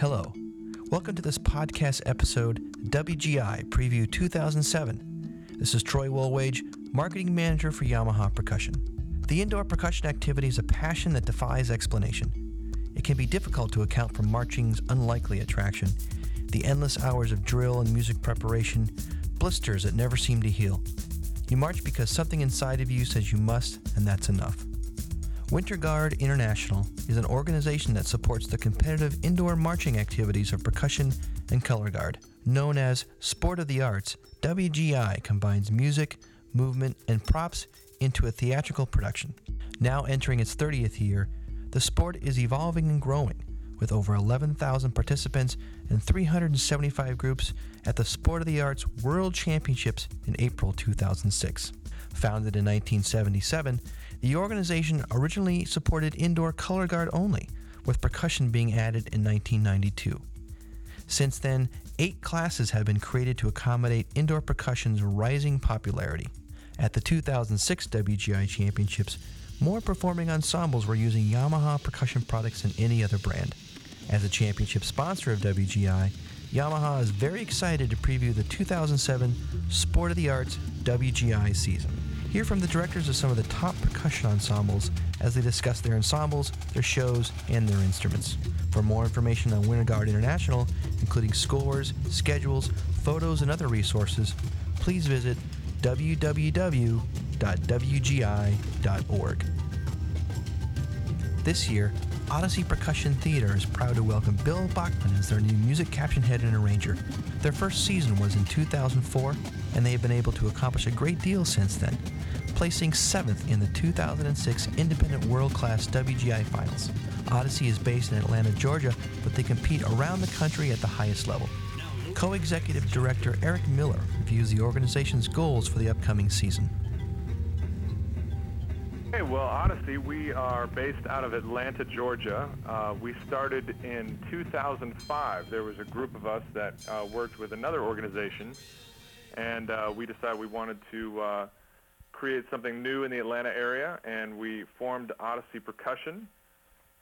Hello. Welcome to this podcast episode, WGI Preview 2007. This is Troy Wollwage, Marketing Manager for Yamaha Percussion. The indoor percussion activity is a passion that defies explanation. It can be difficult to account for marching's unlikely attraction, the endless hours of drill and music preparation, blisters that never seem to heal. You march because something inside of you says you must, and that's enough. Winter Guard International is an organization that supports the competitive indoor marching activities of percussion and color guard. Known as Sport of the Arts, WGI combines music, movement, and props into a theatrical production. Now entering its 30th year, the sport is evolving and growing, with over 11,000 participants and 375 groups at the Sport of the Arts World Championships in April 2006. Founded in 1977, the organization originally supported indoor color guard only, with percussion being added in 1992. Since then, eight classes have been created to accommodate indoor percussion's rising popularity. At the 2006 WGI Championships, more performing ensembles were using Yamaha percussion products than any other brand. As a championship sponsor of WGI, Yamaha is very excited to preview the 2007 Sport of the Arts WGI season. Hear from the directors of some of the top percussion ensembles as they discuss their ensembles, their shows, and their instruments. For more information on Winter Guard International, including scores, schedules, photos, and other resources, please visit www.wgi.org. This year, Odyssey Percussion Theater is proud to welcome Bill Bachman as their new music caption head and arranger. Their first season was in 2004, and they have been able to accomplish a great deal since then, placing seventh in the 2006 Independent World Class WGI Finals. Odyssey is based in Atlanta, Georgia, but they compete around the country at the highest level. Co executive director Eric Miller reviews the organization's goals for the upcoming season. Hey, well, Odyssey, we are based out of Atlanta, Georgia. Uh, we started in 2005. There was a group of us that uh, worked with another organization, and uh, we decided we wanted to uh, create something new in the Atlanta area, and we formed Odyssey Percussion.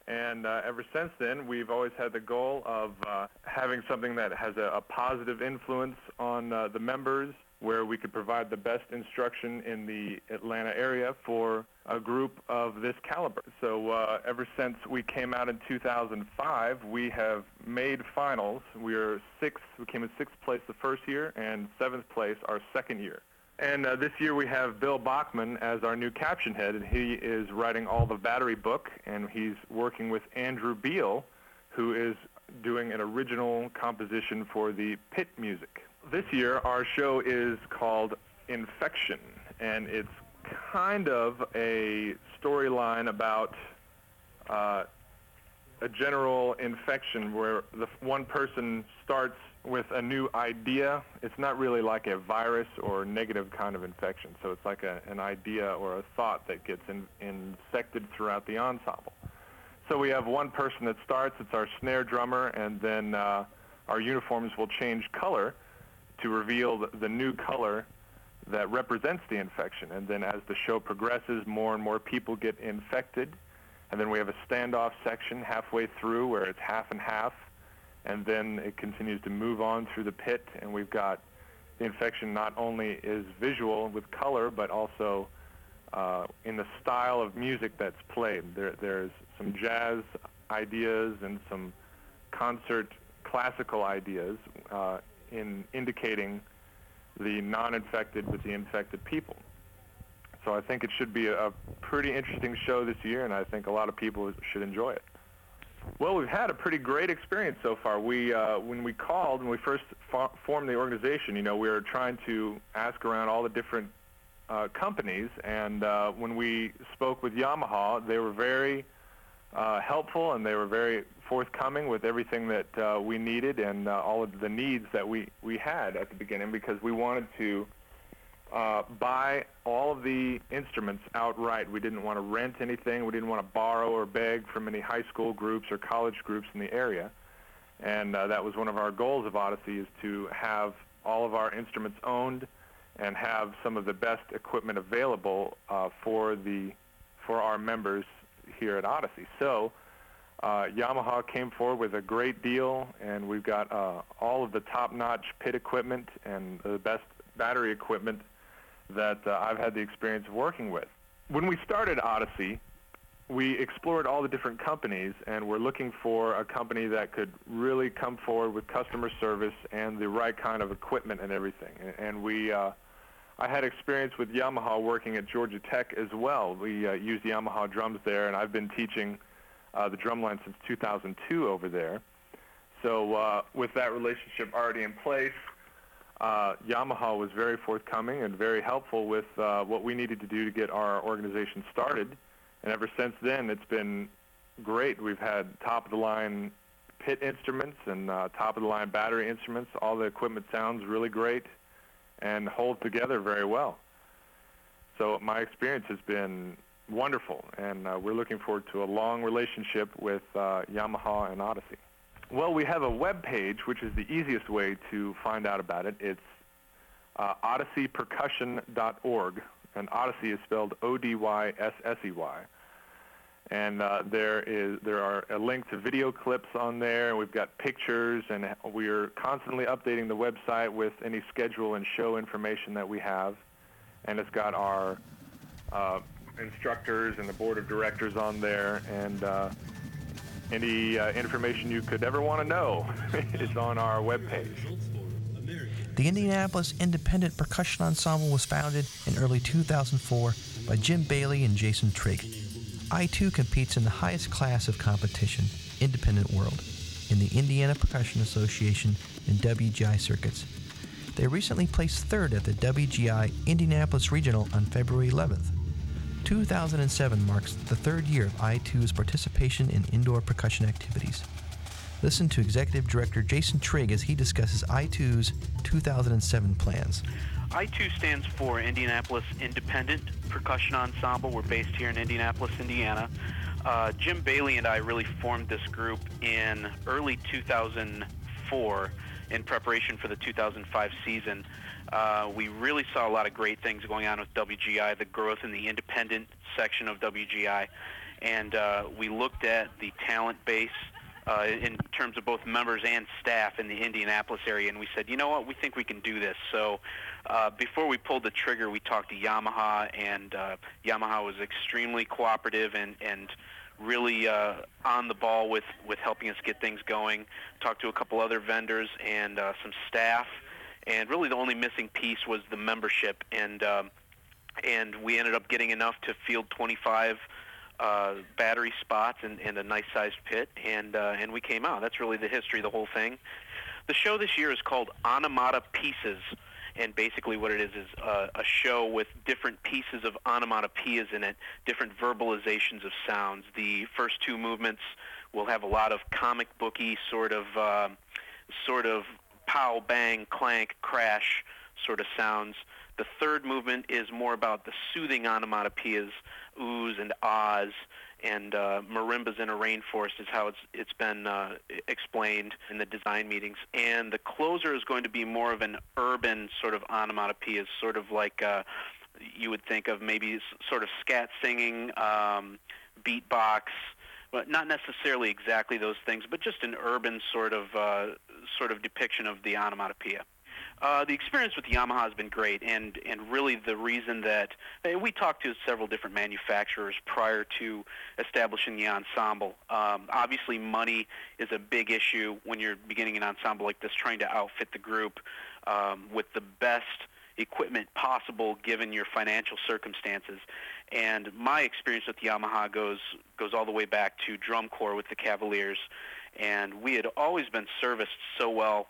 And uh, ever since then, we've always had the goal of uh, having something that has a, a positive influence on uh, the members, where we could provide the best instruction in the Atlanta area for a group of this caliber. So uh, ever since we came out in 2005, we have made finals. We are sixth. We came in sixth place the first year, and seventh place our second year. And uh, this year we have Bill Bachman as our new caption head, and he is writing all the battery book, and he's working with Andrew Beal, who is doing an original composition for the pit music. This year our show is called Infection, and it's kind of a storyline about uh, a general infection where the one person starts with a new idea. It's not really like a virus or negative kind of infection. So it's like a, an idea or a thought that gets in, infected throughout the ensemble. So we have one person that starts. It's our snare drummer, and then uh, our uniforms will change color to reveal the, new color that represents the infection. And then as the show progresses, more and more people get infected. And then we have a standoff section halfway through where it's half and half and then it continues to move on through the pit, and we've got the infection not only is visual with color, but also uh, in the style of music that's played. There, there's some jazz ideas and some concert classical ideas uh, in indicating the non-infected with the infected people. So I think it should be a, pretty interesting show this year, and I think a lot of people should enjoy it. Well, we've had a pretty great experience so far. We, uh, when we called, when we first fo- formed the organization, you know, we were trying to ask around all the different uh, companies, and uh, when we spoke with Yamaha, they were very uh, helpful and they were very forthcoming with everything that uh, we needed and uh, all of the needs that we, we had at the beginning because we wanted to uh, buy all of the instruments outright. We didn't want to rent anything. We didn't want to borrow or beg from any high school groups or college groups in the area. And uh, that was one of our goals of Odyssey is to have all of our instruments owned and have some of the best equipment available uh, for the for our members here at Odyssey. So uh, Yamaha came forward with a great deal, and we've got uh, all of the top-notch pit equipment and the best battery equipment that uh, I've had the experience of working with. When we started Odyssey, we explored all the different companies, and we're looking for a company that could really come forward with customer service and the right kind of equipment and everything. And we, uh, I had experience with Yamaha working at Georgia Tech as well. We uh, used Yamaha drums there, and I've been teaching uh, the drumline since 2002 over there. So uh, with that relationship already in place, uh, Yamaha was very forthcoming and very helpful with uh, what we needed to do to get our organization started. And ever since then, it's been great. We've had top-of-the-line pit instruments and uh, top-of-the-line battery instruments. All the equipment sounds really great and hold together very well. So my experience has been wonderful, and uh, we're looking forward to a long relationship with uh, Yamaha and Odyssey. Well, we have a web page, which is the easiest way to find out about it. It's uh, odysseypercussion.org, and Odyssey is spelled O-D-Y-S-S-E-Y. And uh, there is there are a link to video clips on there, and we've got pictures, and we are constantly updating the website with any schedule and show information that we have. And it's got our uh, instructors and the board of directors on there, and uh, any uh, information you could ever want to know is on our webpage. The Indianapolis Independent Percussion Ensemble was founded in early 2004 by Jim Bailey and Jason Trigg. I2 competes in the highest class of competition, Independent World, in the Indiana Percussion Association and WGI circuits. They recently placed third at the WGI Indianapolis Regional on February 11th. 2007 marks the third year of I2's participation in indoor percussion activities. Listen to Executive Director Jason Trigg as he discusses I2's 2007 plans. I2 stands for Indianapolis Independent Percussion Ensemble. We're based here in Indianapolis, Indiana. Uh, Jim Bailey and I really formed this group in early 2004 in preparation for the 2005 season. Uh, we really saw a lot of great things going on with WGI, the growth in the independent section of WGI, and uh, we looked at the talent base uh, in terms of both members and staff in the Indianapolis area, and we said, you know what, we think we can do this. So uh, before we pulled the trigger, we talked to Yamaha, and uh, Yamaha was extremely cooperative and and really uh, on the ball with with helping us get things going. Talked to a couple other vendors and uh, some staff, and really the only missing piece was the membership, and um, and we ended up getting enough to field 25 uh, battery spots and, and a nice sized pit, and uh, and we came out. That's really the history of the whole thing. The show this year is called Onomata Pieces, and basically what it is is uh, a show with different pieces of onomatopoeias in it, different verbalizations of sounds. The first two movements will have a lot of comic booky sort of uh, sort of pow, bang, clank, crash sort of sounds. The third movement is more about the soothing onomatopoeias, oohs and ahs, and uh, marimbas in a rainforest is how it's it's been uh, explained in the design meetings. And the closer is going to be more of an urban sort of onomatopoeia, sort of like uh, you would think of maybe sort of scat singing, um, beatbox, but not necessarily exactly those things, but just an urban sort of uh, sort of depiction of the onomatopoeia. Uh, the experience with Yamaha has been great, and and really the reason that we talked to several different manufacturers prior to establishing the ensemble. Um, obviously, money is a big issue when you're beginning an ensemble like this, trying to outfit the group um, with the best equipment possible given your financial circumstances. And my experience with Yamaha goes goes all the way back to drum corps with the Cavaliers, and we had always been serviced so well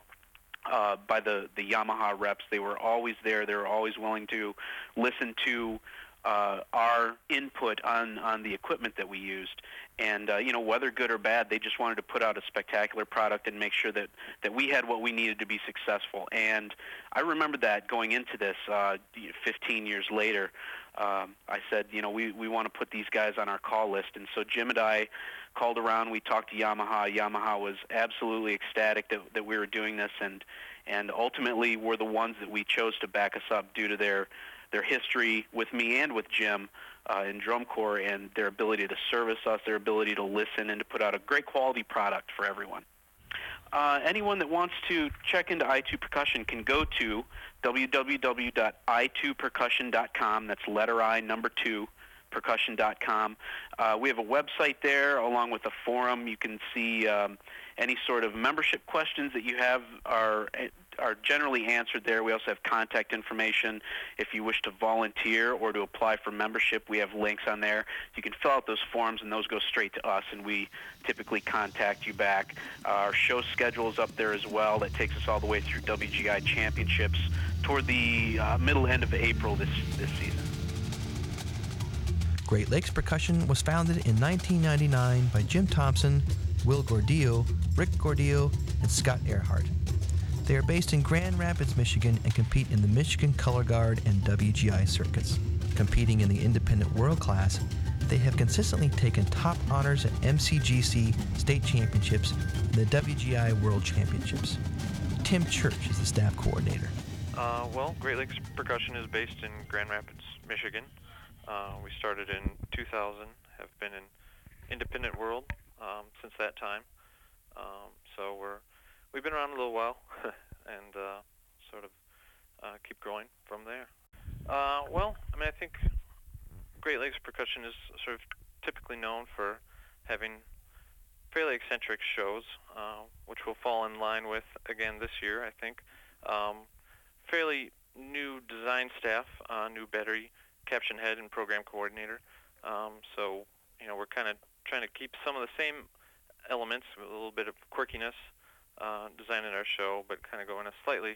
uh, by the the Yamaha reps. They were always there. They were always willing to listen to uh, our input on on the equipment that we used. And uh, you know, whether good or bad, they just wanted to put out a spectacular product and make sure that that we had what we needed to be successful. And I remember that going into this uh, 15 years later. Um, I said, you know, we we want to put these guys on our call list. And so Jim and I called around. We talked to Yamaha. Yamaha was absolutely ecstatic that that we were doing this, and and ultimately were the ones that we chose to back us up due to their their history with me and with Jim uh, in drum corps and their ability to service us, their ability to listen, and to put out a great quality product for everyone. Uh, anyone that wants to check into i2 Percussion can go to www.i2percussion.com. That's letter I, number two, percussion.com. Uh, we have a website there along with a forum. You can see um, any sort of membership questions that you have are are generally answered there. We also have contact information if you wish to volunteer or to apply for membership. We have links on there. You can fill out those forms, and those go straight to us, and we typically contact you back. Our show schedule is up there as well. That takes us all the way through WGI Championships toward the uh, middle end of April this this season. Great Lakes Percussion was founded in 1999 by Jim Thompson, Will Gordillo, Rick Gordillo, and Scott Earhart. They are based in Grand Rapids, Michigan, and compete in the Michigan Color Guard and WGI circuits. Competing in the independent world class, they have consistently taken top honors at MCGC state championships and the WGI World Championships. Tim Church is the staff coordinator. Uh, well, Great Lakes Percussion is based in Grand Rapids, Michigan. Uh, we started in 2000, have been in independent world um, since that time. Um, so we're we've been around a little while, and uh, sort of uh, keep growing from there. Uh, well, I mean, I think Great Lakes percussion is sort of typically known for having fairly eccentric shows, uh, which will fall in line with again this year. I think um, fairly new design staff, uh, new battery caption head and program coordinator. Um, so you know we're kind of trying to keep some of the same elements, with a little bit of quirkiness, uh, designing our show, but kind of go in a slightly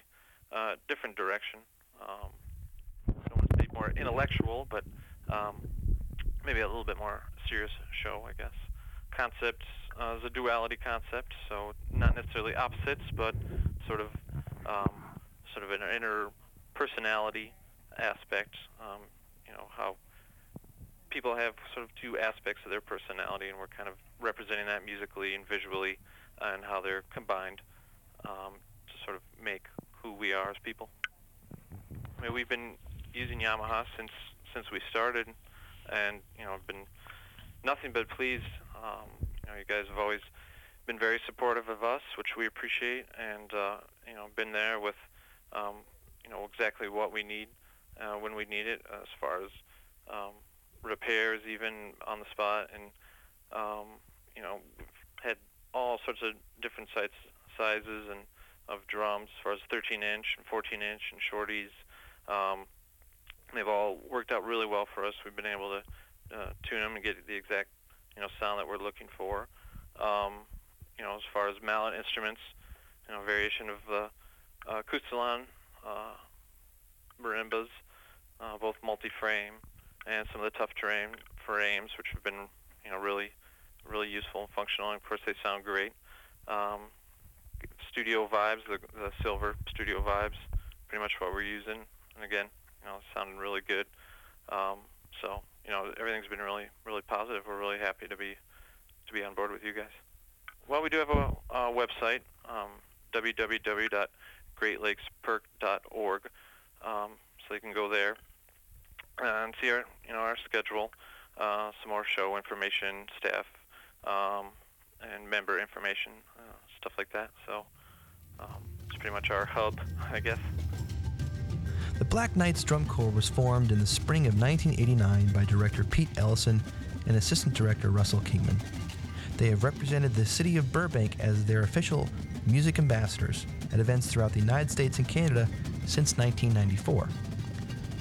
uh, different direction. Um, I don't want to say more intellectual, but um, maybe a little bit more serious show, I guess. Concept uh, is a duality concept, so not necessarily opposites, but sort of um, sort of an inner personality aspect. Um, you know how people have sort of two aspects of their personality, and we're kind of representing that musically and visually, and how they're combined um, to sort of make who we are as people. I mean, we've been using Yamaha since since we started, and you know, I've been nothing but pleased. Um, you know, you guys have always been very supportive of us, which we appreciate, and uh, you know, been there with um, you know exactly what we need uh, when we need it, as far as um, repairs, even on the spot, and um, you know, we've had all sorts of different size, sizes and of drums, as far as 13 inch and 14 inch and shorties. Um, they've all worked out really well for us. We've been able to uh, tune them and get the exact you know sound that we're looking for. Um, you know, as far as mallet instruments, you know, variation of the uh, Acoustalon uh, marimbas, uh, both multi-frame, and some of the tough terrain frames, which have been you know really really useful and functional. And of course, they sound great. Um, studio vibes, the, the silver studio vibes, pretty much what we're using. And again, you know, sounding really good. Um, so you know, everything's been really really positive. We're really happy to be to be on board with you guys. Well, we do have a, a website, um, www.greatlakesperc.org, um, so you can go there and see our you know our schedule, uh, some more show information, staff, um, and member information, uh, stuff like that. So um, it's pretty much our hub, I guess. The Black Knights Drum Corps was formed in the spring of 1989 by director Pete Ellison and assistant director Russell Kingman. They have represented the city of Burbank as their official music ambassadors at events throughout the United States and Canada since 1994.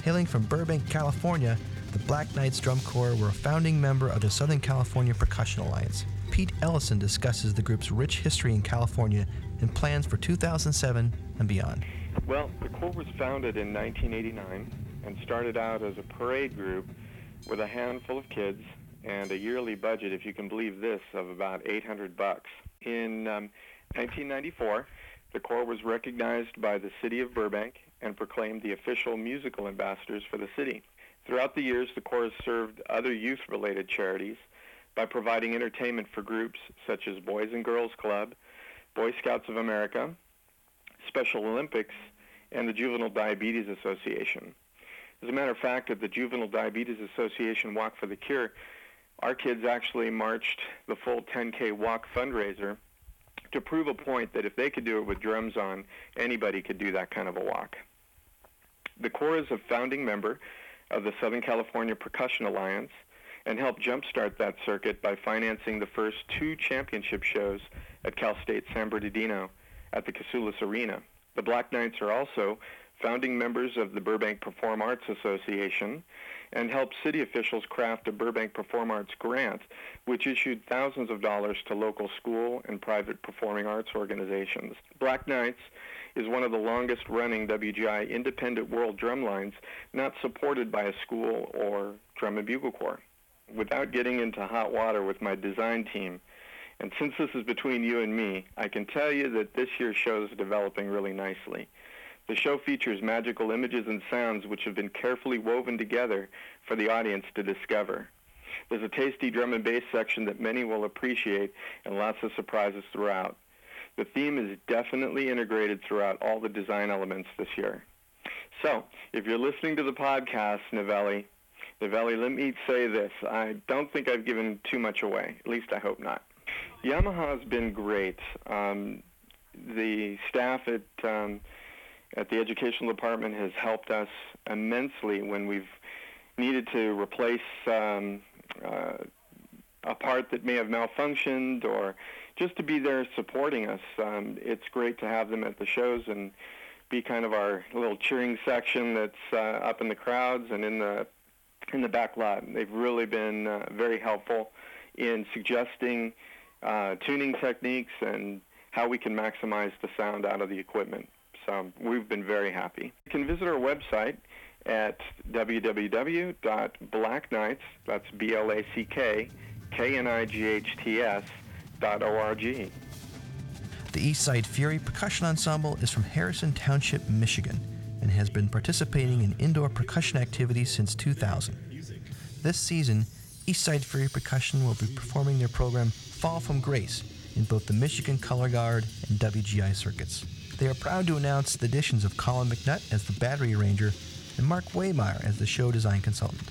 Hailing from Burbank, California, the Black Knights Drum Corps were a founding member of the Southern California Percussion Alliance. Pete Ellison discusses the group's rich history in California and plans for 2007 and beyond. Well, the Corps was founded in 1989 and started out as a parade group with a handful of kids and a yearly budget, if you can believe this, of about 800 bucks. In um, 1994, the Corps was recognized by the city of Burbank and proclaimed the official musical ambassadors for the city. Throughout the years, the Corps has served other youth-related charities by providing entertainment for groups such as Boys and Girls Club, Boy Scouts of America, Special Olympics, and the Juvenile Diabetes Association. As a matter of fact, at the Juvenile Diabetes Association Walk for the Cure, our kids actually marched the full 10K walk fundraiser to prove a point that if they could do it with drums on, anybody could do that kind of a walk. The Corps is a founding member of the Southern California Percussion Alliance and helped jumpstart that circuit by financing the first two championship shows at Cal State San Bernardino at the Coussoulis Arena. The Black Knights are also founding members of the Burbank Perform Arts Association and helped city officials craft a Burbank Perform Arts grant, which issued thousands of dollars to local school and private performing arts organizations. Black Knights is one of the longest running WGI independent world drum lines not supported by a school or drum and bugle corps. Without getting into hot water with my design team, and since this is between you and me, I can tell you that this year's show is developing really nicely. The show features magical images and sounds which have been carefully woven together for the audience to discover. There's a tasty drum and bass section that many will appreciate and lots of surprises throughout. The theme is definitely integrated throughout all the design elements this year. So, if you're listening to the podcast, Novelli, Novelli, let me say this. I don't think I've given too much away. At least I hope not. Yamaha has been great. Um, the staff at um, at the educational department has helped us immensely when we've needed to replace um, uh, a part that may have malfunctioned or just to be there supporting us. Um, it's great to have them at the shows and be kind of our little cheering section that's uh, up in the crowds and in the in the back lot. They've really been uh, very helpful in suggesting uh, tuning techniques and how we can maximize the sound out of the equipment. So we've been very happy. You can visit our website at www.blackknights, that's B-L-A-C-K, K-N-I-G-H-T-S. The Eastside Fury Percussion Ensemble is from Harrison Township, Michigan, and has been participating in indoor percussion activities since 2000. This season, Eastside Fury Percussion will be performing their program Fall from Grace in both the Michigan Color Guard and WGI circuits. They are proud to announce the additions of Colin McNutt as the battery arranger and Mark Waymeyer as the show design consultant.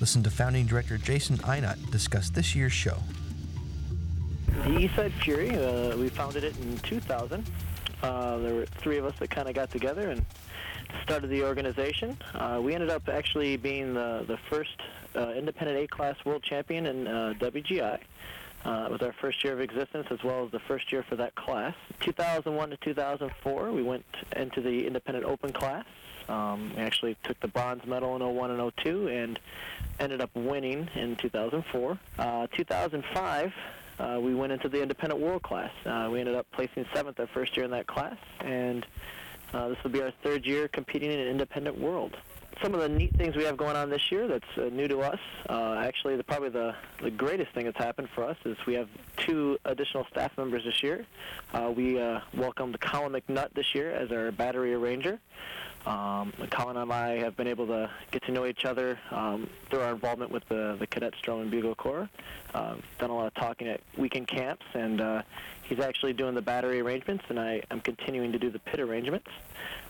Listen to founding director Jason Einut discuss this year's show. The Eastside Fury, uh, we founded it in 2000. Uh, there were three of us that kind of got together and started the organization. Uh, we ended up actually being the, the first uh, independent A-class world champion in uh, WGI. Uh, it was our first year of existence as well as the first year for that class. 2001 to 2004, we went into the independent open class. Um, we actually took the bronze medal in 01 and 02 and ended up winning in 2004. Uh, 2005, uh, we went into the independent world class. Uh, we ended up placing seventh our first year in that class, and uh, this will be our third year competing in an independent world some of the neat things we have going on this year that's uh, new to us. Uh, actually, the, probably the, the greatest thing that's happened for us is we have two additional staff members this year. Uh, we uh, welcomed Colin McNutt this year as our battery arranger. Um, Colin and I have been able to get to know each other um, through our involvement with the, the Cadets Drum and Bugle Corps. Uh, done a lot of talking at weekend camps, and uh, he's actually doing the battery arrangements, and I am continuing to do the pit arrangements.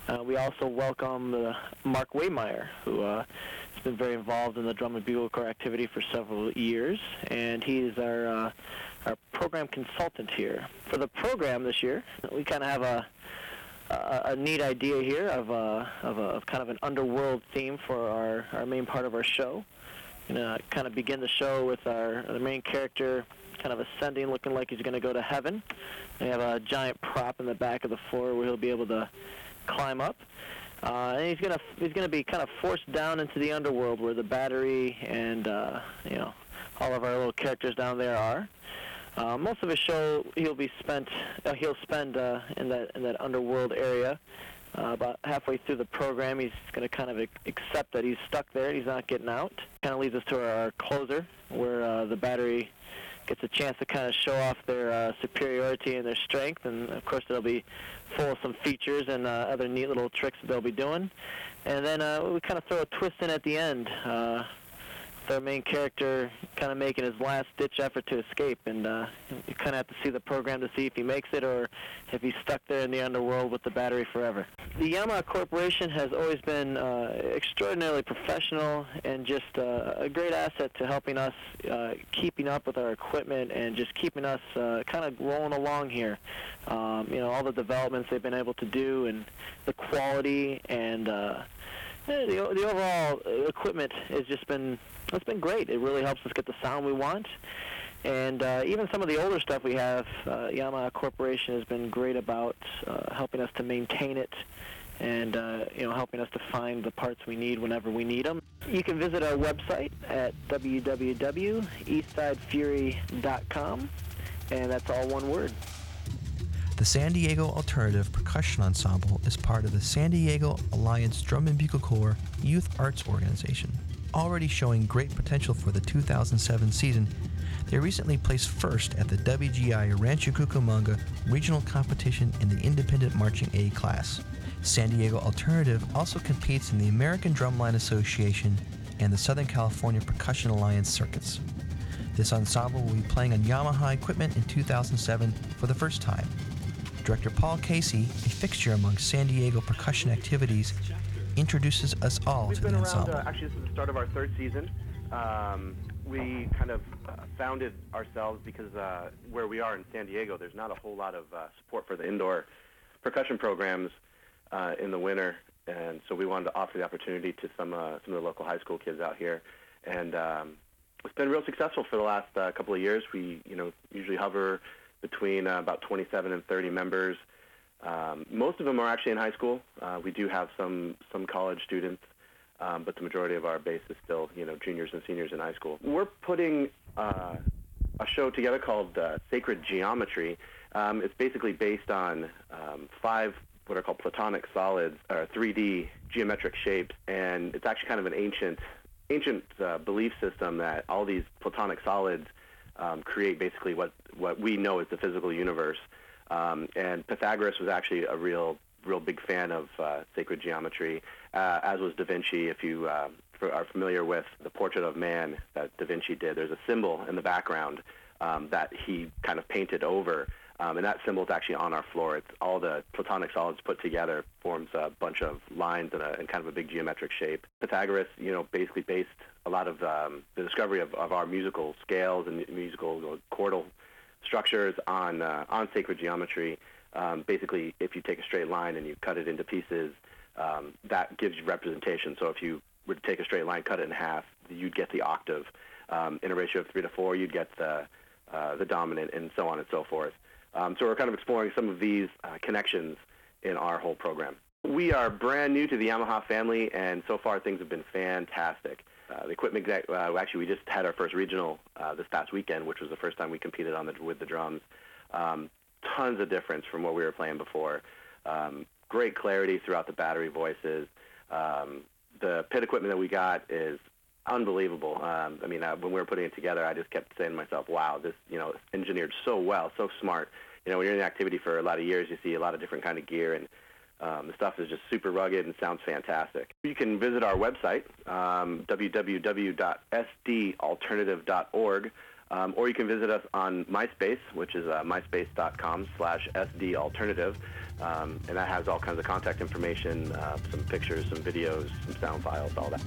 Uh, we also welcome Mark Waymeyer, who uh, has been very involved in the drum and bugle corps activity for several years, and he is our uh, our program consultant here. For the program this year, we kind of have a a, neat idea here of, a, of, a, of kind of an underworld theme for our, our main part of our show. You know, kind of begin the show with our the main character kind of ascending, looking like he's going to go to heaven. We have a giant prop in the back of the floor where he'll be able to climb up. Uh, and he's gonna he's gonna be kind of forced down into the underworld where the battery and uh, you know all of our little characters down there are. Uh, most of his show he'll be spent uh, he'll spend uh, in that in that underworld area. Uh, about halfway through the program, he's going to kind of accept that he's stuck there. He's not getting out. Kind of leads us to our, closer, where uh, the battery gets a chance to kind of show off their uh, superiority and their strength. And of course, they'll be full of some features and uh, other neat little tricks that they'll be doing. And then uh, we kind of throw a twist in at the end. Uh, our main character kind of making his last ditch effort to escape, and uh, you kind of have to see the program to see if he makes it or if he's stuck there in the underworld with the battery forever. The Yamaha Corporation has always been uh, extraordinarily professional and just uh, a great asset to helping us uh, keeping up with our equipment and just keeping us uh, kind of rolling along here. Um, you know, all the developments they've been able to do and the quality and uh, the, the overall equipment has just been it's been great. It really helps us get the sound we want. And uh, even some of the older stuff we have, uh, Yamaha Corporation has been great about uh, helping us to maintain it and uh, you know helping us to find the parts we need whenever we need them. You can visit our website at www.eastsidefury.com, and that's all one word. The San Diego Alternative Percussion Ensemble is part of the San Diego Alliance Drum and Bugle Corps Youth Arts Organization. Already showing great potential for the 2007 season, they recently placed first at the WGI Rancho Cucamonga regional competition in the independent marching A class. San Diego Alternative also competes in the American Drumline Association and the Southern California Percussion Alliance circuits. This ensemble will be playing on Yamaha equipment in 2007 for the first time. Director Paul Casey, a fixture among San Diego percussion activities, introduces us all We've to been the around, ensemble. uh, actually, this is the start of our third season. Um, we kind of uh, founded ourselves because uh, where we are in San Diego, there's not a whole lot of uh, support for the indoor percussion programs uh, in the winter, and so we wanted to offer the opportunity to some uh, some of the local high school kids out here, and um, it's been real successful for the last uh, couple of years. We, you know, usually hover between uh, about 27 and 30 members. Um, most of them are actually in high school. Uh, we do have some some college students, um, but the majority of our base is still, you know, juniors and seniors in high school. We're putting uh, a show together called uh, Sacred Geometry. Um, it's basically based on um, five what are called platonic solids, or 3D geometric shapes, and it's actually kind of an ancient ancient uh, belief system that all these platonic solids um, create basically what what we know as the physical universe. Um, and Pythagoras was actually a real real big fan of uh, sacred geometry, uh, as was Da Vinci. If you uh, are familiar with the portrait of man that Da Vinci did, there's a symbol in the background um, that he kind of painted over. Um, and that symbol is actually on our floor. It's all the platonic solids put together forms a bunch of lines and, a, and kind of a big geometric shape. Pythagoras, you know, basically based a lot of um, the discovery of, of our musical scales and musical you know, chordal structures on uh, on sacred geometry. Um, basically, if you take a straight line and you cut it into pieces, um, that gives you representation. So if you were to take a straight line, cut it in half, you'd get the octave. Um, in a ratio of three to four, you'd get the uh, the dominant, and so on and so forth. Um, so we're kind of exploring some of these uh, connections in our whole program. We are brand new to the Yamaha family, and so far things have been fantastic. Uh, the equipment, exec- uh, actually, we just had our first regional uh, this past weekend, which was the first time we competed on the with the drums. Um, tons of difference from what we were playing before. Um, great clarity throughout the battery voices. Um, the pit equipment that we got is unbelievable. Um, I mean, uh, when we were putting it together, I just kept saying to myself, "Wow, this you know engineered so well, so smart." You know, when you're in the activity for a lot of years, you see a lot of different kind of gear, and um, the stuff is just super rugged and sounds fantastic. You can visit our website, um, www.sdalternative.org, um, or you can visit us on MySpace, which is uh, myspace.com slash sdalternative, um, and that has all kinds of contact information, uh, some pictures, some videos, some sound files, all that.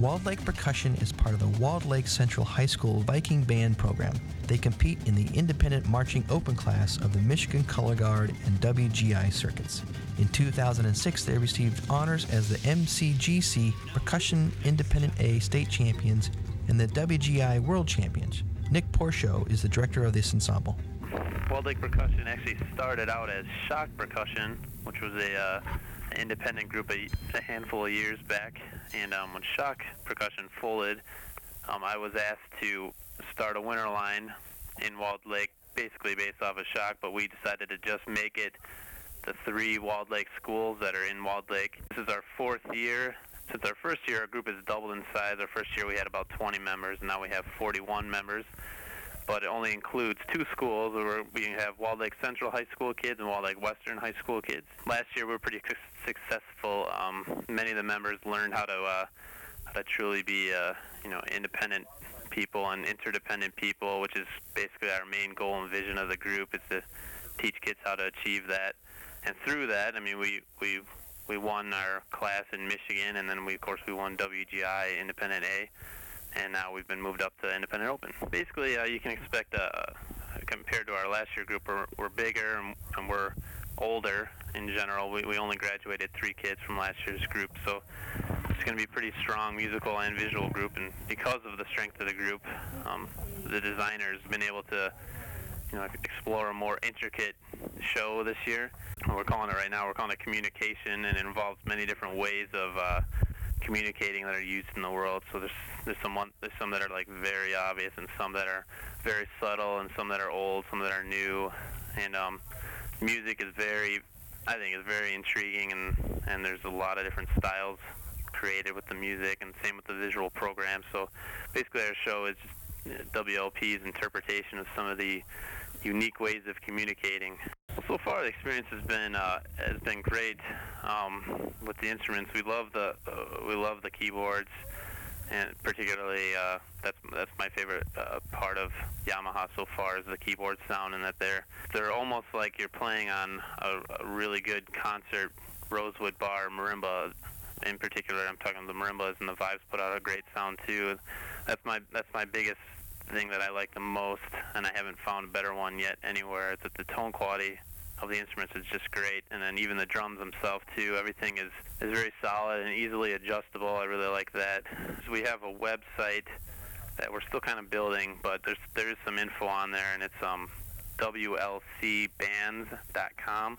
Walled Lake Percussion is part of the Walled Lake Central High School Viking Band program. They compete in the independent marching open class of the Michigan Color Guard and WGI circuits. In 2006, they received honors as the MCGC Percussion Independent A State Champions and the WGI World Champions. Nick Porcho is the director of this ensemble. Walled Lake Percussion actually started out as Shock Percussion, which was a uh, independent group a, a handful of years back. And um, when Shock Percussion folded, um, I was asked to start a winter line in Walled Lake, basically based off of Shock, but we decided to just make it the three Walled Lake schools that are in Walled Lake. This is our fourth year. Since our first year, our group has doubled in size. Our first year, we had about 20 members, and now we have 41 members but it only includes two schools where we have Walled Lake Central High School kids and Walled Lake Western High School kids. Last year we were pretty su- successful. Um, many of the members learned how to uh, how to truly be, uh, you know, independent people and interdependent people, which is basically our main goal and vision of the group is to teach kids how to achieve that. And through that, I mean, we we we won our class in Michigan, and then we of course we won WGI Independent A, and now we've been moved up to Independent Open. Basically, uh, you can expect uh, compared to our last year group, we're, we're bigger and, and we're older in general. We, we only graduated three kids from last year's group, so it's going to be a pretty strong musical and visual group. And because of the strength of the group, um, the designers have been able to you know, explore a more intricate show this year. We're calling it right now, we're calling it communication, and it involves many different ways of uh, communicating that are used in the world. So there's there's some one, there's some that are like very obvious, and some that are very subtle, and some that are old, some that are new. And um, music is very, I think, is very intriguing, and and there's a lot of different styles created with the music, and same with the visual program. So basically, our show is just WLP's interpretation of some of the unique ways of communicating. So far, the experience has been uh, has been great um, with the instruments. We love the uh, we love the keyboards, and particularly uh, that's that's my favorite uh, part of Yamaha so far is the keyboard sound, and that they're they're almost like you're playing on a, a really good concert rosewood bar marimba. In particular, I'm talking the marimbas and the vibes put out a great sound too. That's my that's my biggest thing that I like the most, and I haven't found a better one yet anywhere. Is that the tone quality of the instruments is just great, and then even the drums themselves too. Everything is is very solid and easily adjustable. I really like that. So we have a website that we're still kind of building, but there's there's some info on there, and it's um WLCbands.com.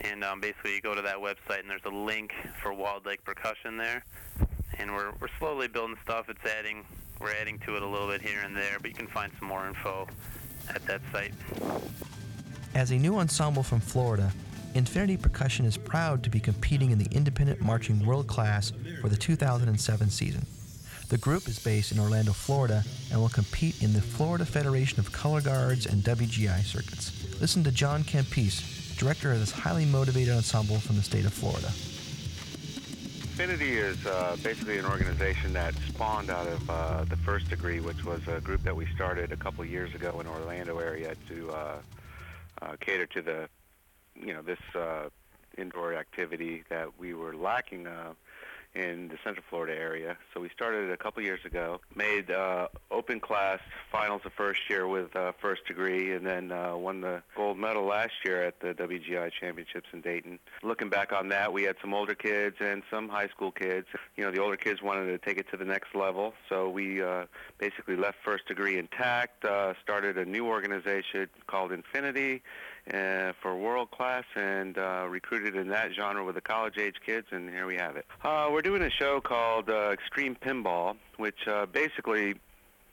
And um, basically, you go to that website, and there's a link for Walled Lake Percussion there. And we're we're slowly building stuff. It's adding we're adding to it a little bit here and there, but you can find some more info at that site. As a new ensemble from Florida, Infinity Percussion is proud to be competing in the Independent Marching World Class for the 2007 season. The group is based in Orlando, Florida, and will compete in the Florida Federation of Color Guards and WGI circuits. Listen to John Campese, director of this highly motivated ensemble from the state of Florida. Infinity is uh, basically an organization that spawned out of uh, the First Degree, which was a group that we started a couple years ago in Orlando area to uh, uh cater to the, you know, this uh, indoor activity that we were lacking in the Central Florida area. So we started a couple years ago, made uh, open class finals the first year with uh, first degree, and then uh, won the gold medal last year at the WGI Championships in Dayton. Looking back on that, we had some older kids and some high school kids. You know, the older kids wanted to take it to the next level, so we uh, basically left first degree intact, uh, started a new organization called Infinity uh, for world class and uh, recruited in that genre with the college age kids, and here we have it. Uh, we're doing a show called uh, Extreme Pinball, which uh, basically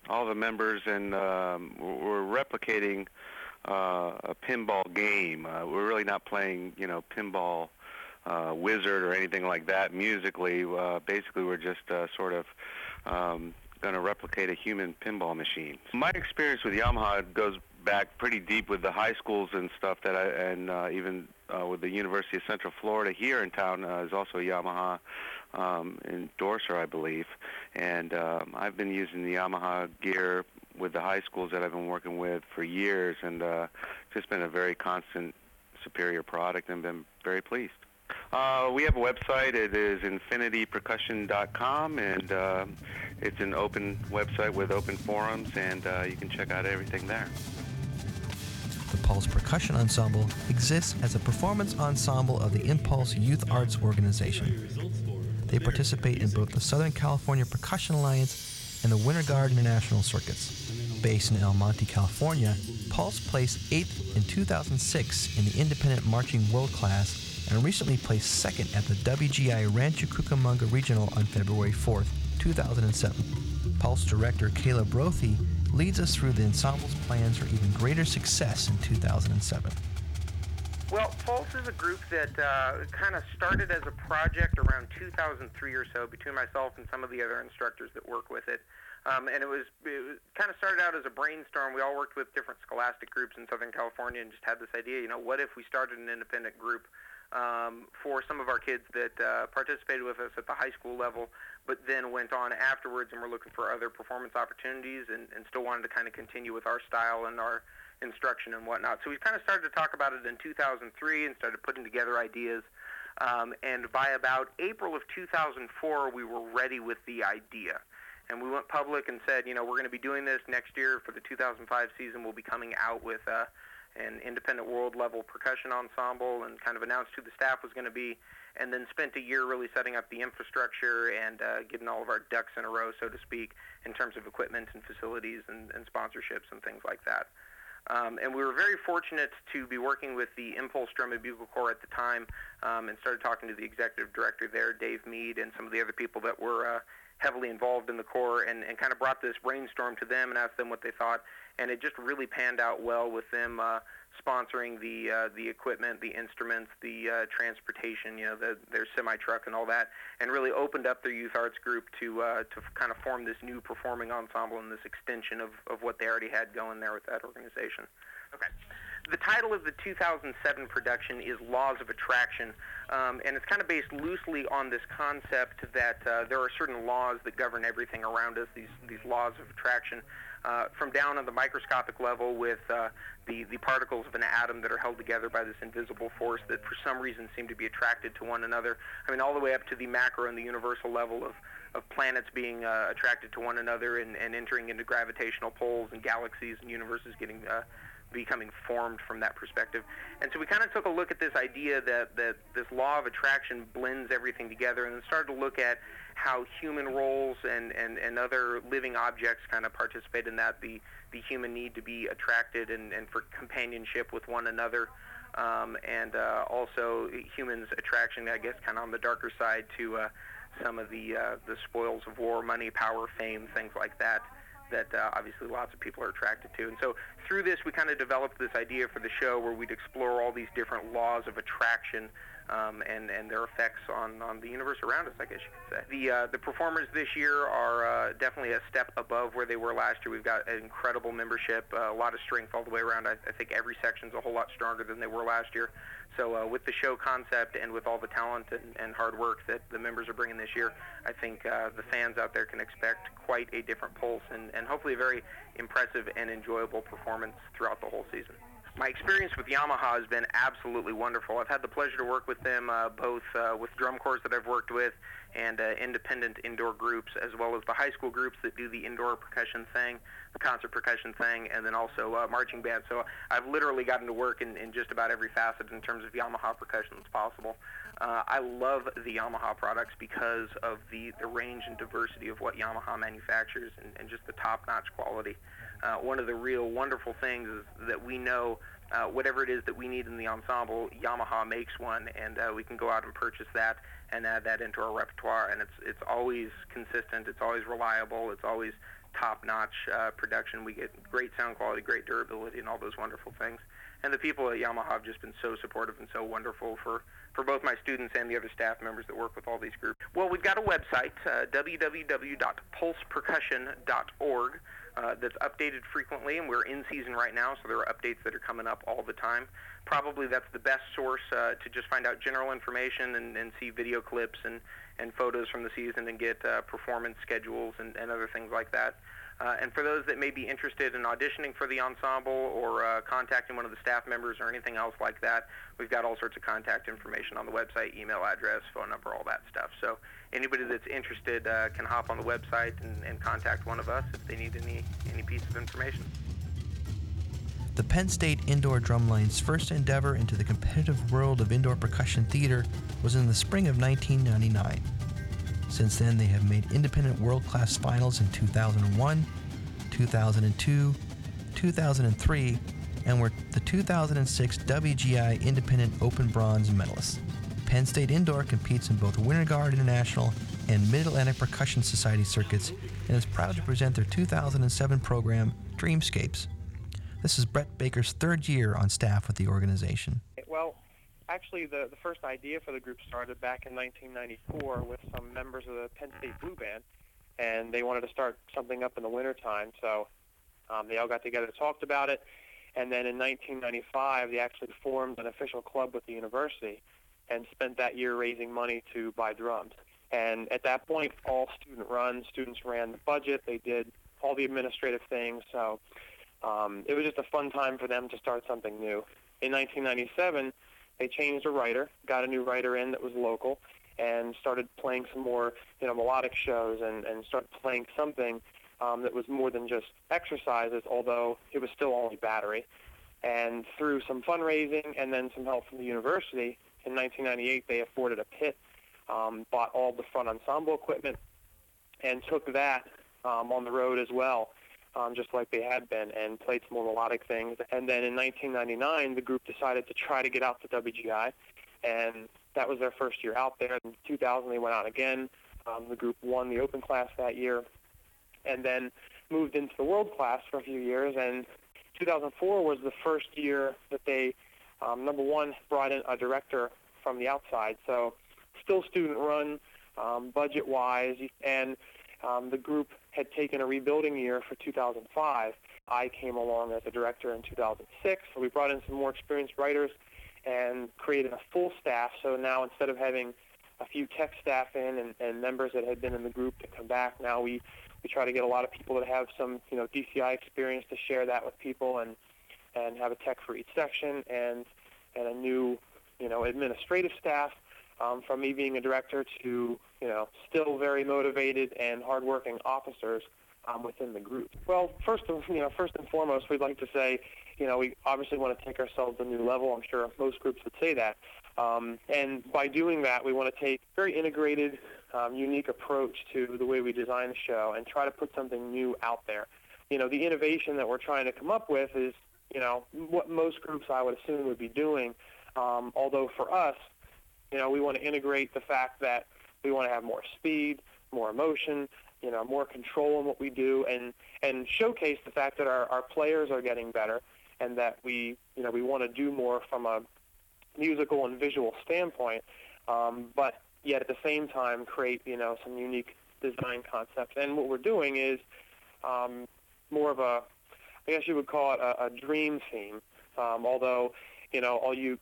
all the members and um, we're replicating uh, a pinball game. Uh, we're really not playing, you know, pinball uh, wizard or anything like that musically. Uh, basically, we're just uh, sort of um, going to replicate a human pinball machine. My experience with Yamaha goes back pretty deep with the high schools and stuff that I, and uh, even uh, with the University of Central Florida here in town uh, is also a Yamaha um, endorser, I believe. And um, I've been using the Yamaha gear with the high schools that I've been working with for years, and uh, just been a very constant, superior product, and been very pleased. Uh, we have a website. It is infinitypercussion.com, and uh, it's an open website with open forums, and uh, you can check out everything there. The Pulse Percussion Ensemble exists as a performance ensemble of the Impulse Youth Arts Organization. They participate in both the Southern California Percussion Alliance and the Winter Guard International Circuits. Based in El Monte, California, Pulse placed 8th in 2006 in the Independent Marching World Class and recently placed second at the WGI Rancho Cucamonga Regional on February 4th, 2007. Pulse director Caleb Brothy leads us through the ensemble's plans for even greater success in 2007. Well, Pulse is a group that uh, kind of started as a project around 2003 or so between myself and some of the other instructors that work with it. Um, and it was, it was kind of started out as a brainstorm. We all worked with different scholastic groups in Southern California and just had this idea, you know, what if we started an independent group um, for some of our kids that uh, participated with us at the high school level, but then went on afterwards and were looking for other performance opportunities and, and still wanted to kind of continue with our style and our instruction and whatnot. So we kind of started to talk about it in 2003 and started putting together ideas. Um, and by about April of 2004, we were ready with the idea. And we went public and said, you know, we're going to be doing this next year for the 2005 season. We'll be coming out with uh, an independent world level percussion ensemble and kind of announced who the staff was going to be. And then spent a year really setting up the infrastructure and uh, getting all of our ducks in a row, so to speak, in terms of equipment and facilities and, and sponsorships and things like that. Um, and we were very fortunate to be working with the Impulse Drum and Bugle Corps at the time um, and started talking to the executive director there, Dave Mead, and some of the other people that were uh, heavily involved in the Corps and, and kind of brought this brainstorm to them and asked them what they thought. And it just really panned out well with them uh, sponsoring the uh, the equipment, the instruments, the uh, transportation, you know, the, their semi truck and all that, and really opened up their youth arts group to uh, to kind of form this new performing ensemble and this extension of, of what they already had going there with that organization. Okay. The title of the 2007 production is Laws of Attraction, um, and it's kind of based loosely on this concept that uh, there are certain laws that govern everything around us, these, these laws of attraction uh, from down on the microscopic level with uh, the, the particles of an atom that are held together by this invisible force that for some reason seem to be attracted to one another. I mean, all the way up to the macro and the universal level of, of planets being uh, attracted to one another and, and entering into gravitational poles and galaxies and universes getting uh, becoming formed from that perspective. And so we kind of took a look at this idea that, that this law of attraction blends everything together and started to look at how human roles and, and, and other living objects kind of participate in that, the, the human need to be attracted and, and for companionship with one another, um, and uh, also humans' attraction, I guess, kind of on the darker side to uh, some of the, uh, the spoils of war, money, power, fame, things like that that uh, obviously lots of people are attracted to. And so through this, we kind of developed this idea for the show where we'd explore all these different laws of attraction um, and and their effects on, on the universe around us, I guess you could say. The uh, the performers this year are uh, definitely a step above where they were last year. We've got an incredible membership, uh, a lot of strength all the way around. I, I think every section's a whole lot stronger than they were last year. So uh, with the show concept and with all the talent and, and hard work that the members are bringing this year, I think uh, the fans out there can expect quite a different pulse and, and hopefully a very impressive and enjoyable performance throughout the whole season my experience with Yamaha has been absolutely wonderful. I've had the pleasure to work with them uh, both uh, with drum corps that I've worked with and uh, independent indoor groups, as well as the high school groups that do the indoor percussion thing, the concert percussion thing, and then also uh, marching band. So I've literally gotten to work in, in just about every facet in terms of Yamaha percussion that's possible. Uh, I love the Yamaha products because of the, the range and diversity of what Yamaha manufactures and, and just the top-notch quality. Uh, one of the real wonderful things is that we know uh, whatever it is that we need in the ensemble, Yamaha makes one, and uh, we can go out and purchase that and add that into our repertoire. And it's it's always consistent, it's always reliable, it's always top-notch uh, production. We get great sound quality, great durability, and all those wonderful things. And the people at Yamaha have just been so supportive and so wonderful for, for both my students and the other staff members that work with all these groups. Well, we've got a website, uh, www.pulsepercussion.org uh, that's updated frequently, and we're in season right now, so there are updates that are coming up all the time. Probably that's the best source uh, to just find out general information and, and see video clips and, and photos from the season and get uh, performance schedules and, and other things like that. Uh, and for those that may be interested in auditioning for the ensemble or uh, contacting one of the staff members or anything else like that, we've got all sorts of contact information on the website, email address, phone number, all that stuff. So anybody that's interested uh, can hop on the website and, and contact one of us if they need any, any piece of information. The Penn State Indoor Drumline's first endeavor into the competitive world of indoor percussion theater was in the spring of 1999. Since then, they have made independent world class finals in 2001, 2002, 2003, and were the 2006 WGI Independent Open Bronze medalists. Penn State Indoor competes in both Winter Guard International and Mid Atlantic Percussion Society circuits and is proud to present their 2007 program, Dreamscapes. This is Brett Baker's third year on staff with the organization. Actually, the, the first idea for the group started back in 1994 with some members of the Penn State Blue Band, and they wanted to start something up in the wintertime. So um, they all got together, talked about it, and then in 1995 they actually formed an official club with the university. and spent that year raising money to buy drums. And at that point, all student run. Students ran the budget. They did all the administrative things. So um, it was just a fun time for them to start something new. In 1997, they changed a writer, got a new writer in that was local, and started playing some more, you know, melodic shows and, and started playing something um, that was more than just exercises, although it was still only battery. And through some fundraising and then some help from the university, in 1998 they afforded a pit, um, bought all the front ensemble equipment, and took that um, on the road as well, um, just like they had been, and played some more melodic things. And then in 1999, the group decided to try to get out to WGI, and that was their first year out there. In 2000, they went out again. Um, the group won the open class that year, and then moved into the world class for a few years. And 2004 was the first year that they, um, number one, brought in a director from the outside. So still student run, um, budget wise, and um, the group had taken a rebuilding year for 2005. I came along as a director in 2006, so we brought in some more experienced writers and created a full staff. So now instead of having a few tech staff in and, and members that had been in the group to come back, now we we try to get a lot of people that have some you know DCI experience to share that with people and and have a tech for each section and and a new you know administrative staff um, from me being a director to you know still very motivated and hardworking officers um, within the group. Well, first of you know first and foremost, we'd like to say you know we obviously want to take ourselves to a new level. I'm sure most groups would say that. Um, and by doing that, we want to take a very integrated, um, unique approach to the way we design the show and try to put something new out there. You know, the innovation that we're trying to come up with is, you know, what most groups I would assume would be doing. Um, although for us, you know, we want to integrate the fact that we want to have more speed, more emotion, you know, more control in what we do, and and showcase the fact that our, our players are getting better, and that we, you know, we want to do more from a musical and visual standpoint, um, but yet at the same time create you know some unique design concepts. And what we're doing is um, more of a, I guess you would call it a, a dream theme. Um, although you know all you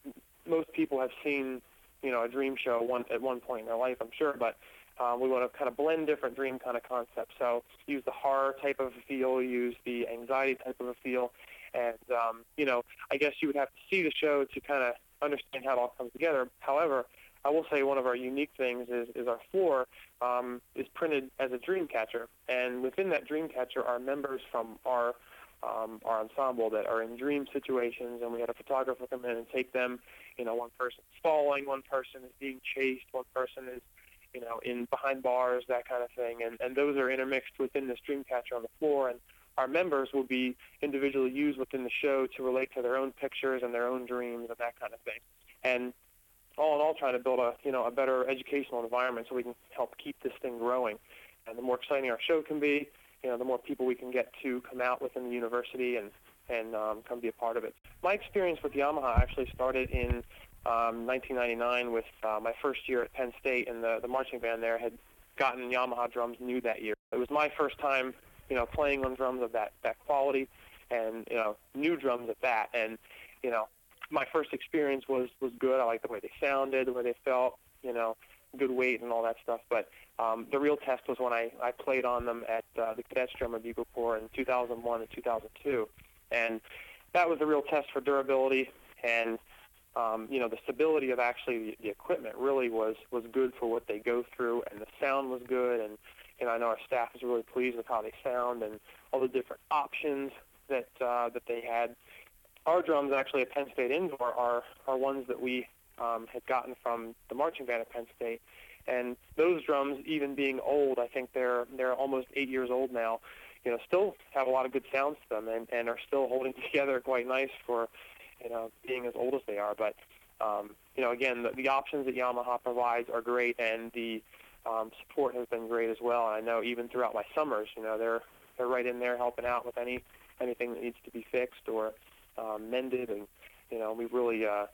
most people have seen you know a dream show one at one point in their life, I'm sure, but um, we want to kind of blend different dream kind of concepts. So use the horror type of a feel, use the anxiety type of a feel, and um, you know I guess you would have to see the show to kind of understand how it all comes together. However, I will say one of our unique things is, is our floor um, is printed as a dream catcher, and within that dream catcher are members from our um, our ensemble that are in dream situations, and we had a photographer come in and take them. You know, one person's falling, one person is being chased, one person is, you know, in behind bars, that kind of thing, and and those are intermixed within this dream catcher on the floor, and our members will be individually used within the show to relate to their own pictures and their own dreams and that kind of thing. And all in all, trying to build a you know a better educational environment so we can help keep this thing growing. And the more exciting our show can be, you know, the more people we can get to come out within the university and and um, come be a part of it. My experience with Yamaha actually started in um, 1999 with uh, my first year at Penn State, and the the marching band there had gotten Yamaha drums new that year. It was my first time you know, playing on drums of that that quality, and you know, new drums at that. And you know, my first experience was was good. I liked the way they sounded, the way they felt, you know, good weight and all that stuff. But um, the real test was when I I played on them at uh, the Cadets Drum and Bugle Corps in 2001 and 2002, and that was the real test for durability and um, you know, the stability of actually the, the equipment really was was good for what they go through, and the sound was good, and know, I know our staff is really pleased with how they sound and all the different options that uh, that they had. Our drums actually at Penn State Indoor are are ones that we um, had gotten from the marching band at Penn State, and those drums, even being old, I think they're they're almost eight years old now. You know, still have a lot of good sounds to them, and and are still holding together quite nice for, you know, being as old as they are. But um, you know, again, the, the options that Yamaha provides are great, and the um, support has been great as well. And I know even throughout my summers, you know, they're they're right in there helping out with any anything that needs to be fixed or um, mended, and you know, we've really uh,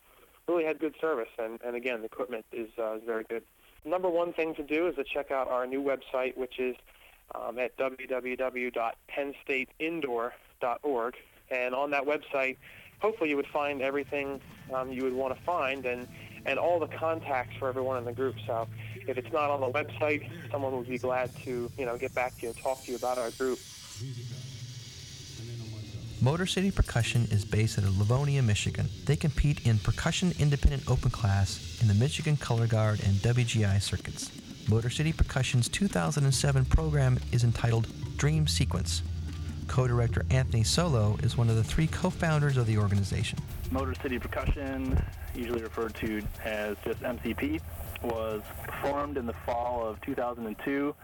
really had good service. And, and again, the equipment is uh, is very good. Number one thing to do is to check out our new website, which is um, at www.pennstateindoor.org. And on that website, hopefully you would find everything um, you would want to find. And and all the contacts for everyone in the group. So if it's not on the website, someone would be glad to, you know, get back to you and talk to you about our group. Motor City Percussion is based out of Livonia, Michigan. They compete in Percussion Independent Open Class in the Michigan Color Guard and WGI circuits. Motor City Percussion's 2007 program is entitled Dream Sequence. Co-director Anthony Solo is one of the three co-founders of the organization. Motor City Percussion, usually referred to as just MCP, was formed in the fall of 2002,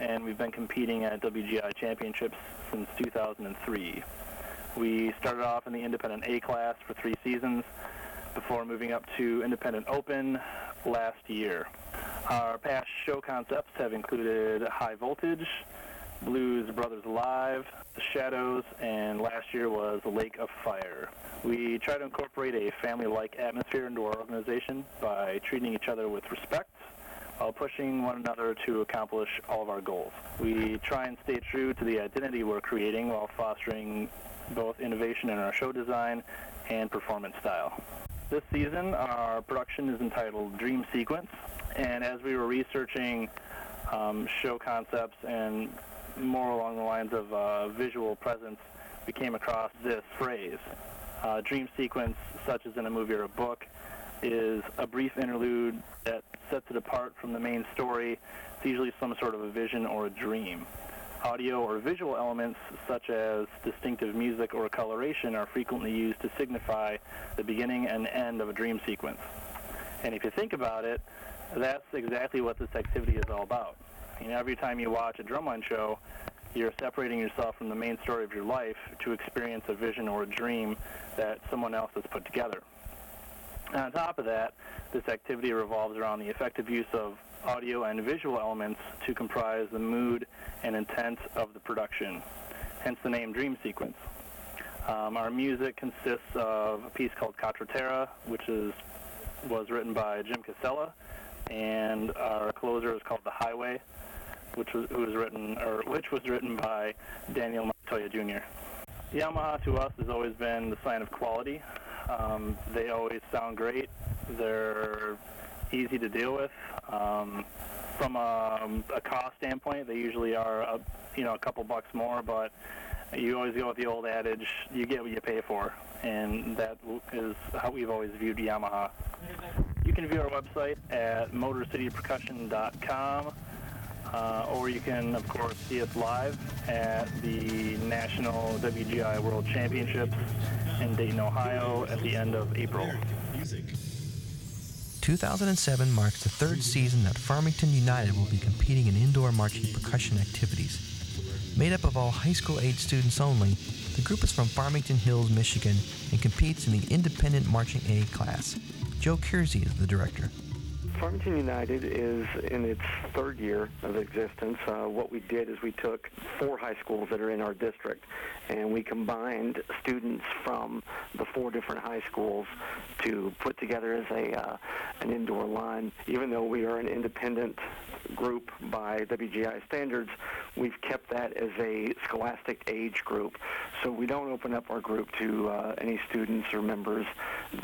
and we've been competing at WGI championships since 2003. We started off in the Independent A class for three seasons before moving up to Independent Open last year. Our past show concepts have included High Voltage, Blues Brothers Live, The Shadows, and last year was Lake of Fire. We try to incorporate a family-like atmosphere into our organization by treating each other with respect while pushing one another to accomplish all of our goals. We try and stay true to the identity we're creating while fostering both innovation in our show design and performance style. This season, our production is entitled Dream Sequence, and as we were researching um, show concepts and more along the lines of uh, visual presence, we came across this phrase. Uh, dream sequence, such as in a movie or a book, is a brief interlude that sets it apart from the main story. It's usually some sort of a vision or a dream. Audio or visual elements such as distinctive music or coloration are frequently used to signify the beginning and end of a dream sequence. And if you think about it, that's exactly what this activity is all about. You know, every time you watch a drumline show, you're separating yourself from the main story of your life to experience a vision or a dream that someone else has put together. And on top of that, this activity revolves around the effective use of audio and visual elements to comprise the mood and intent of the production, hence the name Dream Sequence. Um, our music consists of a piece called Quattro Terra, which is was written by Jim Casella, and our closer is called The Highway, which was, was written or which was written by Daniel Montoya Jr. Yamaha to us has always been the sign of quality. Um, they always sound great. They're easy to deal with. Um, from a, a, cost standpoint, they usually are, a, you know, a couple bucks more, but you always go with the old adage, you get what you pay for, and that is how we've always viewed Yamaha. You can view our website at motorcitypercussion.com, uh, or you can, of course, see us live at the National WGI World Championships in Dayton, Ohio at the end of April. 2007 marks the third season that Farmington United will be competing in indoor marching percussion activities. Made up of all high school age students only, the group is from Farmington Hills, Michigan, and competes in the Independent Marching A class. Joe Kersey is the director. Farmington United is in its third year of existence. Uh, what we did is we took four high schools that are in our district and we combined students from the four different high schools to put together as a uh, an indoor line. Even though we are an independent group by WGI standards, we've kept that as a scholastic age group. So we don't open up our group to uh, any students or members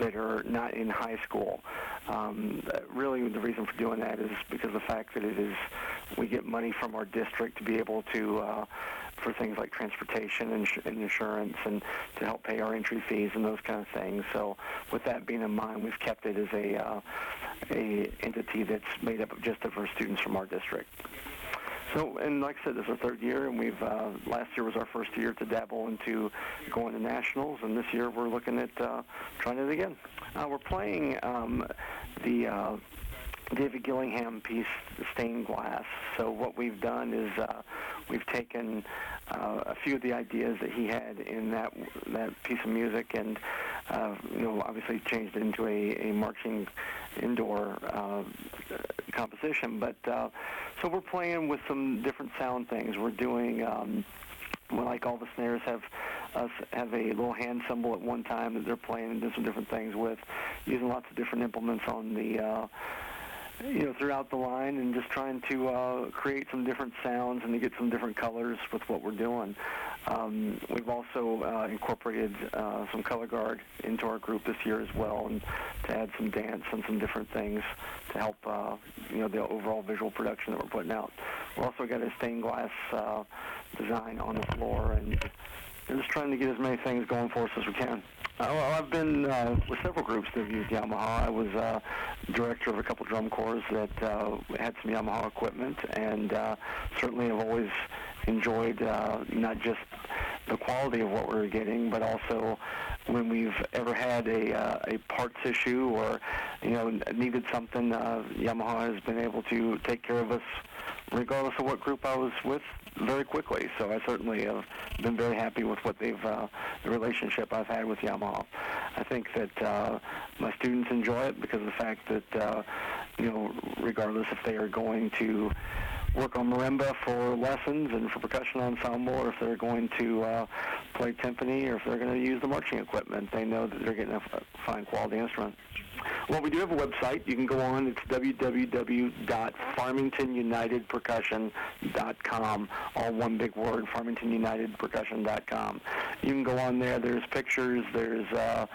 that are not in high school. Um, really, the reason for doing that is because the fact that it is we get money from our district to be able to uh, for things like transportation and, and insurance and to help pay our entry fees and those kind of things. So with that being in mind, we've kept it as a uh, a entity that's made up of just of our students from our district. So, and like I said, this is our third year, and we've uh, last year was our first year to dabble into going to nationals, and this year we're looking at uh, trying it again. Uh, we're playing um, the uh, David Gillingham piece, Stained Glass. So what we've done is uh, we've taken uh, a few of the ideas that he had in that that piece of music, and uh, you know, obviously changed it into a, a marching indoor uh, composition. But uh, so we're playing with some different sound things. We're doing. Um, well, like all the snares have us have a little hand cymbal at one time that they're playing and doing some different things with, using lots of different implements on the uh, you know, throughout the line and just trying to uh, create some different sounds and to get some different colors with what we're doing. Um, we've also uh, incorporated uh, some color guard into our group this year as well, and to add some dance and some different things to help uh, you know the overall visual production that we're putting out. We've also got a stained glass uh, design on the floor, and we're just trying to get as many things going for us as we can. Uh, well, I've been uh, with several groups that have used Yamaha. I was uh, director of a couple drum corps that uh, had some Yamaha equipment, and uh, certainly have always enjoyed uh, not just the quality of what we were getting, but also when we've ever had a uh, a parts issue or you know needed something, uh, Yamaha has been able to take care of us regardless of what group I was with very quickly. So I certainly have been very happy with what they've uh, the relationship I've had with Yamaha. I think that uh, my students enjoy it because of the fact that uh, you know regardless if they are going to work on marimba for lessons and for percussion ensemble, or if they're going to uh, play timpani, or if they're going to use the marching equipment, they know that they're getting a fine quality instrument. Well, we do have a website. You can go on. It's www.farmingtonunitedpercussion.com. All one big word, farmingtonunitedpercussion.com. You can go on there. There's pictures. There's uh,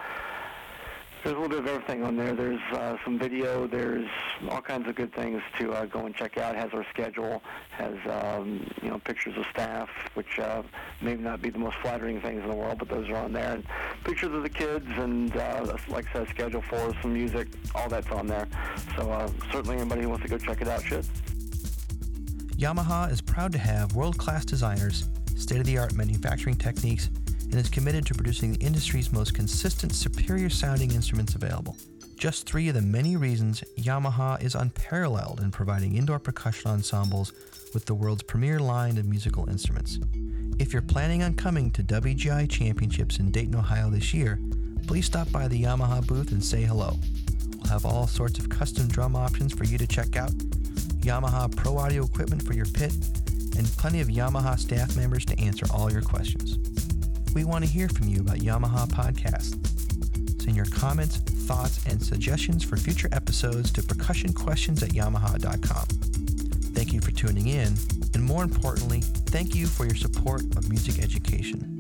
there's a little bit of everything on there. There's uh, some video. There's all kinds of good things to uh, go and check out. Has our schedule. Has um, you know pictures of staff, which uh, may not be the most flattering things in the world, but those are on there. And pictures of the kids, and uh, like I said, schedule for some music. All that's on there. So uh, certainly anybody who wants to go check it out should. Yamaha is proud to have world-class designers, state-of-the-art manufacturing techniques and is committed to producing the industry's most consistent, superior sounding instruments available. Just three of the many reasons Yamaha is unparalleled in providing indoor percussion ensembles with the world's premier line of musical instruments. If you're planning on coming to WGI Championships in Dayton, Ohio this year, please stop by the Yamaha booth and say hello. We'll have all sorts of custom drum options for you to check out, Yamaha Pro Audio equipment for your pit, and plenty of Yamaha staff members to answer all your questions. We want to hear from you about Yamaha Podcast. Send your comments, thoughts, and suggestions for future episodes to percussionquestions at yamaha.com. Thank you for tuning in, and more importantly, thank you for your support of music education.